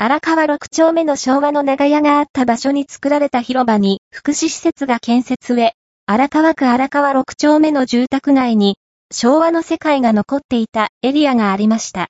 荒川6丁目の昭和の長屋があった場所に作られた広場に福祉施設が建設へ、荒川区荒川6丁目の住宅街に昭和の世界が残っていたエリアがありました。